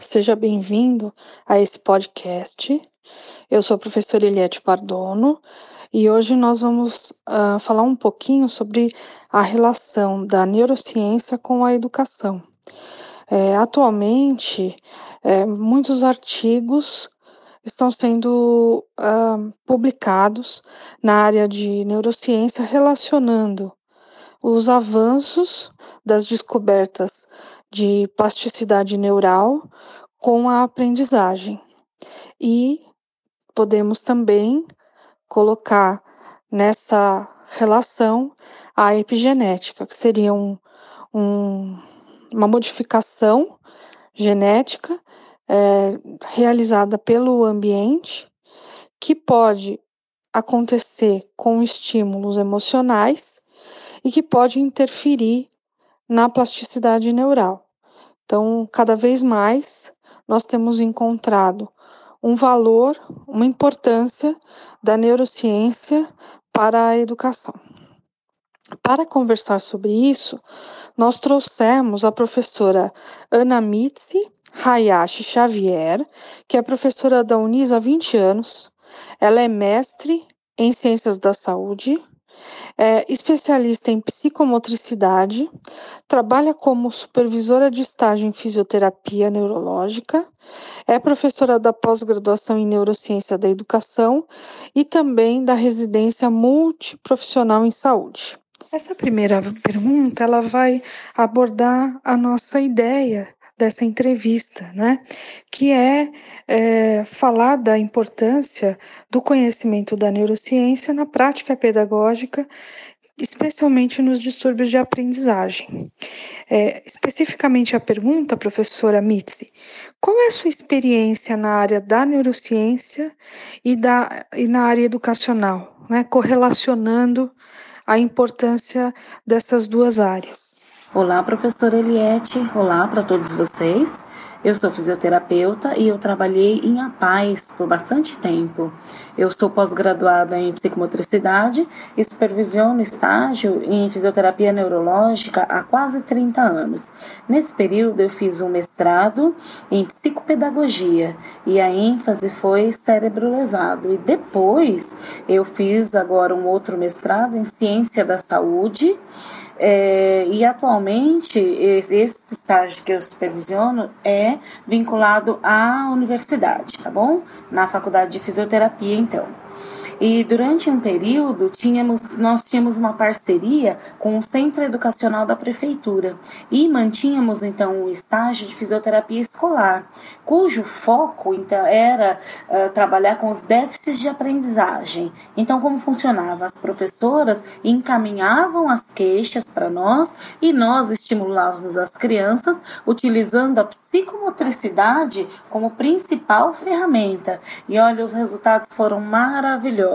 seja bem-vindo a esse podcast. Eu sou a professora Eliette Pardono e hoje nós vamos uh, falar um pouquinho sobre a relação da neurociência com a educação. É, atualmente, é, muitos artigos estão sendo uh, publicados na área de neurociência relacionando os avanços das descobertas de plasticidade neural com a aprendizagem. E podemos também colocar nessa relação a epigenética, que seria um, um, uma modificação genética é, realizada pelo ambiente que pode acontecer com estímulos emocionais e que pode interferir na plasticidade neural. Então, cada vez mais nós temos encontrado um valor, uma importância da neurociência para a educação. Para conversar sobre isso, nós trouxemos a professora Ana Mitzi Hayashi Xavier, que é professora da Unis há 20 anos. Ela é mestre em Ciências da Saúde, é especialista em psicomotricidade, trabalha como supervisora de estágio em fisioterapia neurológica, é professora da pós-graduação em neurociência da educação e também da residência multiprofissional em saúde. Essa primeira pergunta ela vai abordar a nossa ideia dessa entrevista, né? que é, é, falar da importância do conhecimento da neurociência na prática pedagógica, especialmente nos distúrbios de aprendizagem. É, especificamente a pergunta, professora Mitzi, qual é a sua experiência na área da neurociência e, da, e na área educacional, né? correlacionando a importância dessas duas áreas? Olá, professora Eliette. Olá para todos vocês. Eu sou fisioterapeuta e eu trabalhei em APAES por bastante tempo. Eu sou pós-graduada em psicomotricidade e supervisiono estágio em fisioterapia neurológica há quase 30 anos. Nesse período eu fiz um mestrado em psicopedagogia e a ênfase foi cérebro lesado. E depois eu fiz agora um outro mestrado em ciência da saúde é, e atualmente, esse estágio que eu supervisiono é vinculado à universidade, tá bom? Na faculdade de fisioterapia, então. E durante um período tínhamos, nós tínhamos uma parceria com o Centro Educacional da Prefeitura e mantínhamos então um estágio de fisioterapia escolar, cujo foco então era uh, trabalhar com os déficits de aprendizagem. Então como funcionava? As professoras encaminhavam as queixas para nós e nós estimulávamos as crianças utilizando a psicomotricidade como principal ferramenta. E olha, os resultados foram maravilhosos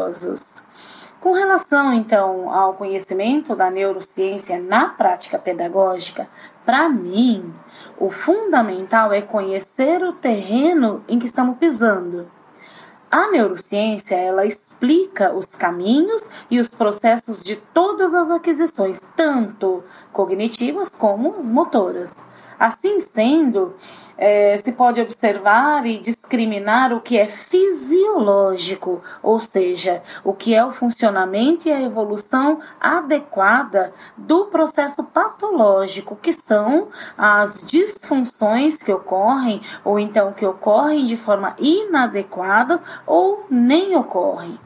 Com relação, então, ao conhecimento da neurociência na prática pedagógica, para mim, o fundamental é conhecer o terreno em que estamos pisando. A neurociência, ela explica os caminhos e os processos de todas as aquisições, tanto cognitivas como as motoras. Assim sendo, é, se pode observar e discriminar o que é fisiológico, ou seja, o que é o funcionamento e a evolução adequada do processo patológico, que são as disfunções que ocorrem, ou então que ocorrem de forma inadequada ou nem ocorrem.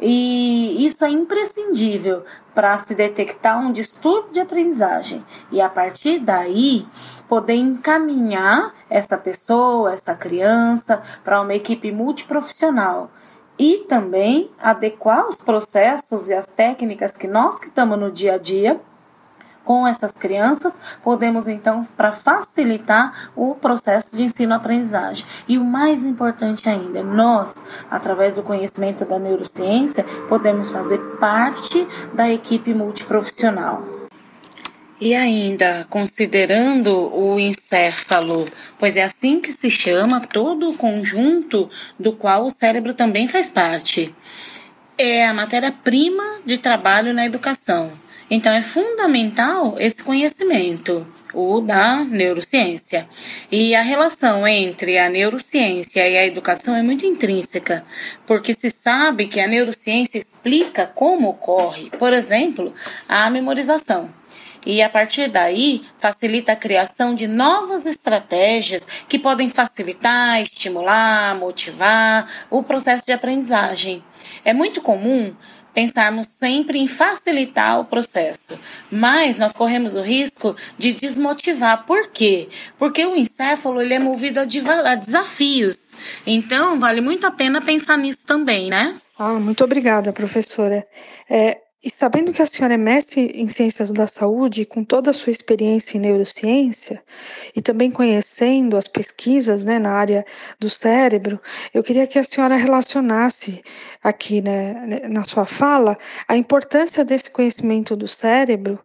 E isso é imprescindível para se detectar um distúrbio de aprendizagem. E a partir daí poder encaminhar essa pessoa, essa criança para uma equipe multiprofissional. E também adequar os processos e as técnicas que nós que estamos no dia a dia com essas crianças, podemos então para facilitar o processo de ensino-aprendizagem. E o mais importante ainda, nós, através do conhecimento da neurociência, podemos fazer parte da equipe multiprofissional. E ainda, considerando o encéfalo, pois é assim que se chama todo o conjunto do qual o cérebro também faz parte. É a matéria-prima de trabalho na educação. Então é fundamental esse conhecimento. o da neurociência. E a relação entre a neurociência e a educação é muito intrínseca, porque se sabe que a neurociência explica como ocorre, por exemplo, a memorização. E a partir daí facilita a criação de novas estratégias que podem facilitar, estimular, motivar o processo de aprendizagem. É muito comum pensarmos sempre em facilitar o processo, mas nós corremos o risco de desmotivar. Por quê? Porque o encéfalo ele é movido a, desafios. Então, vale muito a pena pensar nisso também, né? Ah, muito obrigada, professora. É, e sabendo que a senhora é mestre em ciências da saúde, com toda a sua experiência em neurociência, e também conhecendo as pesquisas né, na área do cérebro, eu queria que a senhora relacionasse aqui né, na sua fala a importância desse conhecimento do cérebro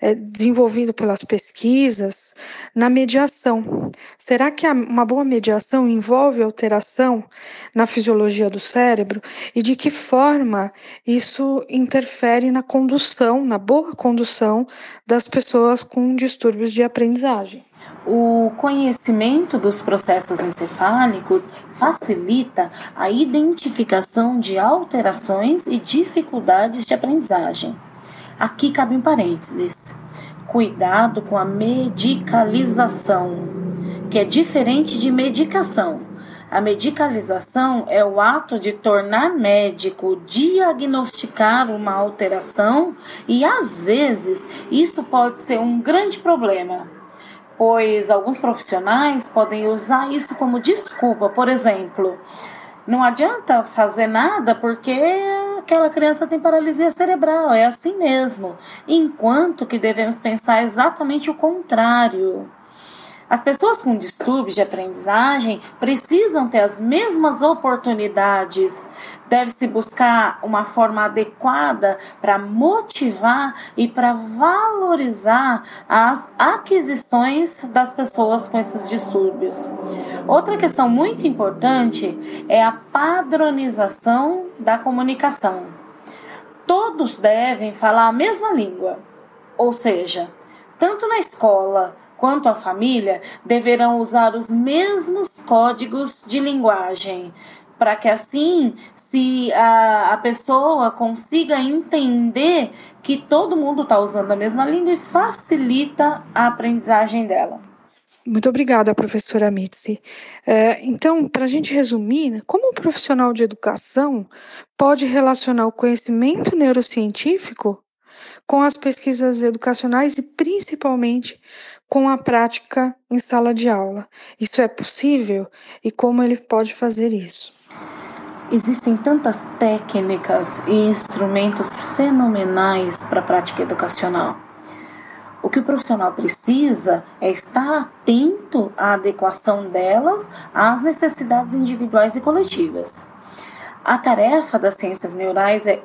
é, desenvolvido pelas pesquisas na mediação. Será que uma boa mediação envolve alteração na fisiologia do cérebro e de que forma isso interfere interfere na condução, na boa condução das pessoas com distúrbios de aprendizagem. O conhecimento dos processos encefálicos facilita a identificação de alterações e dificuldades de aprendizagem. Aqui cabe um parênteses. Cuidado com a medicalização, que é diferente de medicação. A medicalização é o ato de tornar médico diagnosticar uma alteração e às vezes isso pode ser um grande problema, pois alguns profissionais podem usar isso como desculpa. Por exemplo, não adianta fazer nada porque aquela criança tem paralisia cerebral, é assim mesmo. Enquanto que devemos pensar exatamente o contrário. As pessoas com distúrbios de aprendizagem precisam ter as mesmas oportunidades. Deve-se buscar uma forma adequada para motivar e para valorizar as aquisições das pessoas com esses distúrbios. Outra questão muito importante é a padronização da comunicação. Todos devem falar a mesma língua, ou seja, tanto na escola quanto a família deverão usar os mesmos códigos de linguagem, para que assim se a, a pessoa consiga entender que todo mundo está usando a mesma língua e facilita a aprendizagem dela. Muito obrigada, professora Mitzi. É, então, para a gente resumir, como um profissional de educação pode relacionar o conhecimento neurocientífico com as pesquisas educacionais e principalmente com a prática em sala de aula. Isso é possível e como ele pode fazer isso? Existem tantas técnicas e instrumentos fenomenais para a prática educacional. O que o profissional precisa é estar atento à adequação delas às necessidades individuais e coletivas. A tarefa das ciências neurais é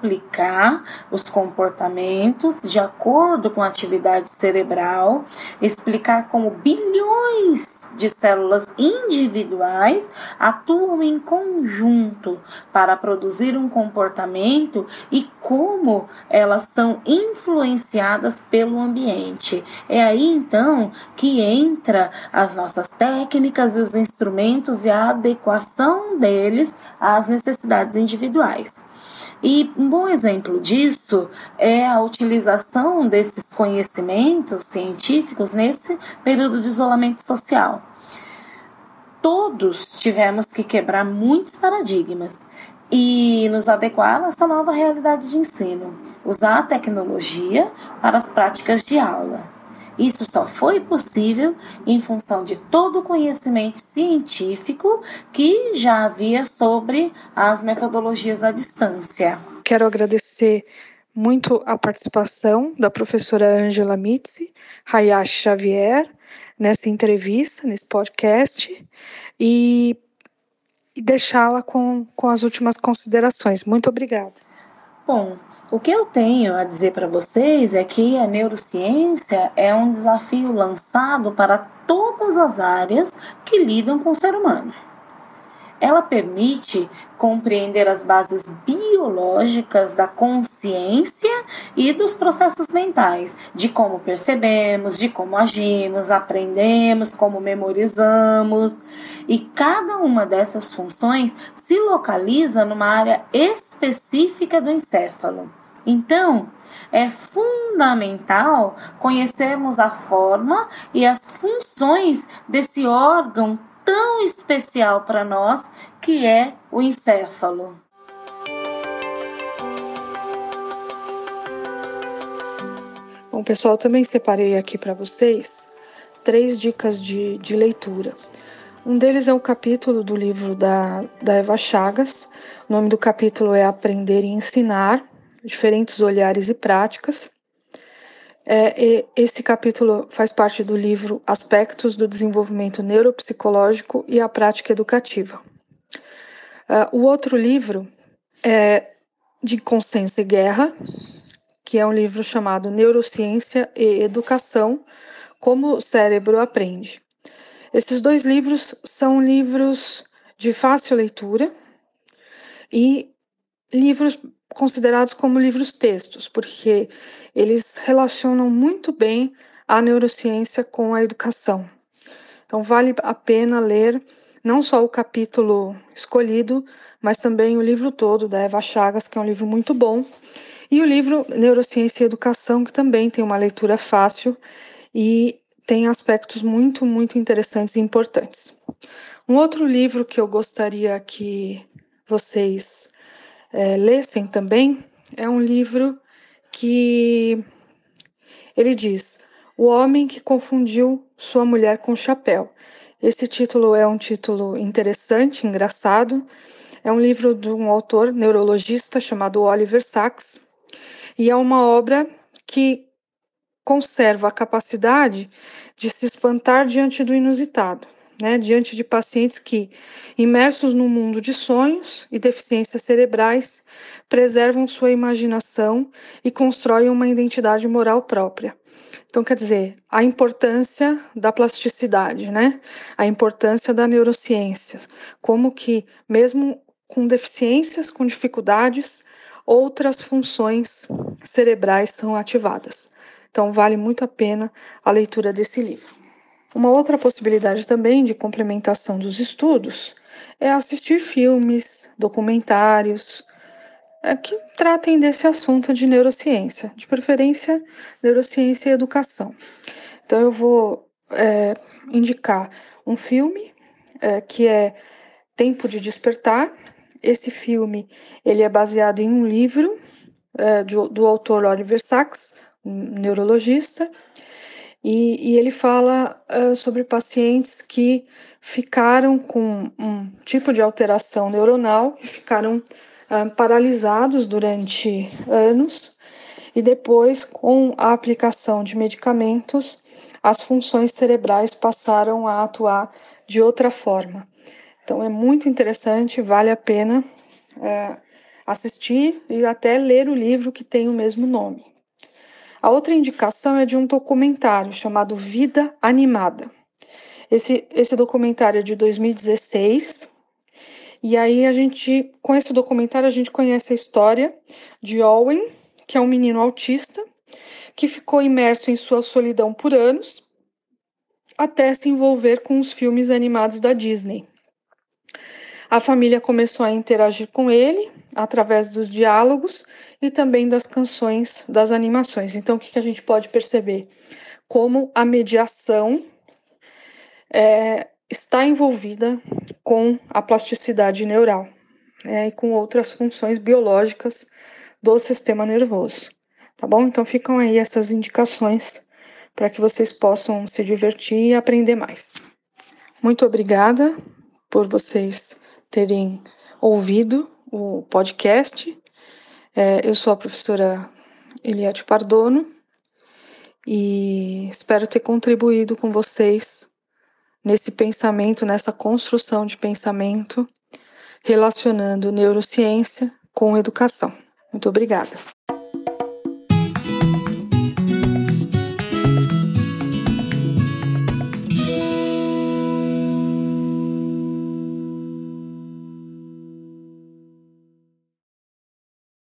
explicar os comportamentos de acordo com a atividade cerebral, explicar como bilhões de células individuais atuam em conjunto para produzir um comportamento e como elas são influenciadas pelo ambiente. É aí então que entra as nossas técnicas e os instrumentos e a adequação deles às necessidades individuais. E um bom exemplo disso é a utilização desses conhecimentos científicos nesse período de isolamento social. Todos tivemos que quebrar muitos paradigmas e nos adequar a essa nova realidade de ensino, usar a tecnologia para as práticas de aula. Isso só foi possível em função de todo o conhecimento científico que já havia sobre as metodologias à distância. Quero agradecer muito a participação da professora Angela Mitzi, Hayashi Xavier, nessa entrevista, nesse podcast, e, e deixá-la com, com as últimas considerações. Muito obrigada. Bom, o que eu tenho a dizer para vocês é que a neurociência é um desafio lançado para todas as áreas que lidam com o ser humano. Ela permite compreender as bases biológicas da consciência ciência e dos processos mentais, de como percebemos, de como agimos, aprendemos, como memorizamos. E cada uma dessas funções se localiza numa área específica do encéfalo. Então, é fundamental conhecermos a forma e as funções desse órgão tão especial para nós que é o encéfalo. Bom, pessoal, também separei aqui para vocês três dicas de, de leitura. Um deles é o capítulo do livro da, da Eva Chagas. O nome do capítulo é Aprender e Ensinar Diferentes Olhares e Práticas. É, e esse capítulo faz parte do livro Aspectos do Desenvolvimento Neuropsicológico e a Prática Educativa. Uh, o outro livro é de Constância Guerra, que é um livro chamado Neurociência e Educação: Como o Cérebro Aprende. Esses dois livros são livros de fácil leitura e livros considerados como livros textos, porque eles relacionam muito bem a neurociência com a educação. Então vale a pena ler não só o capítulo escolhido, mas também o livro todo da Eva Chagas, que é um livro muito bom e o livro Neurociência e Educação, que também tem uma leitura fácil e tem aspectos muito, muito interessantes e importantes. Um outro livro que eu gostaria que vocês é, também é um livro que ele diz: O Homem que Confundiu Sua Mulher com Chapéu. Esse título é um título interessante, engraçado. É um livro de um autor neurologista chamado Oliver Sacks. E é uma obra que conserva a capacidade de se espantar diante do inusitado, né? diante de pacientes que, imersos no mundo de sonhos e deficiências cerebrais, preservam sua imaginação e constroem uma identidade moral própria. Então, quer dizer, a importância da plasticidade, né? A importância da neurociência, como que, mesmo com deficiências, com dificuldades, outras funções cerebrais são ativadas. Então, vale muito a pena a leitura desse livro. Uma outra possibilidade também de complementação dos estudos é assistir filmes, documentários é, que tratem desse assunto de neurociência, de preferência, neurociência e educação. Então, eu vou é, indicar um filme é, que é Tempo de Despertar, esse filme ele é baseado em um livro é, do, do, autor Oliver Sacks, um neurologista, e, e ele fala é, sobre pacientes que ficaram com um tipo de alteração neuronal e ficaram é, paralisados durante anos, e depois, com a aplicação de medicamentos, as funções cerebrais passaram a atuar de outra forma. Então é muito interessante, vale a pena é, assistir e até ler o livro que tem o mesmo nome. A outra indicação é de um documentário chamado Vida Animada. Esse, esse documentário é de 2016. E aí a gente, com esse documentário, a gente conhece a história de Owen, que é um menino autista, que ficou imerso em sua solidão por anos, até se envolver com os filmes animados da Disney. A família começou a interagir com ele através dos diálogos e também das canções, das animações. Então, o que, a gente pode perceber? Como a mediação é, está envolvida com a plasticidade neural né, e com outras funções biológicas do sistema nervoso. Tá bom? Então, ficam aí essas indicações para que vocês possam se divertir e aprender mais. Muito obrigada por vocês terem ouvido o podcast. É, eu sou a professora Eliette Pardono e espero ter contribuído com vocês nesse pensamento, nessa construção de pensamento relacionando neurociência com educação. Muito obrigada.